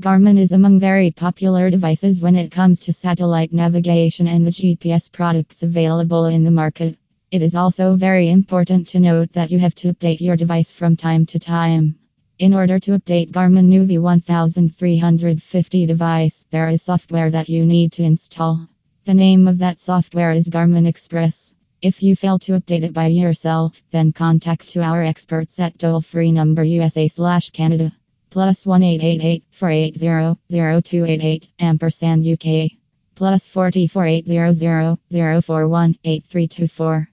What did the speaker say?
Garmin is among very popular devices when it comes to satellite navigation and the GPS products available in the market. It is also very important to note that you have to update your device from time to time. In order to update Garmin nüvi 1350 device, there is software that you need to install. The name of that software is Garmin Express. If you fail to update it by yourself, then contact to our experts at toll free number USA slash Canada plus 1888 480 0288 ampersand UK plus 44800 041 8324.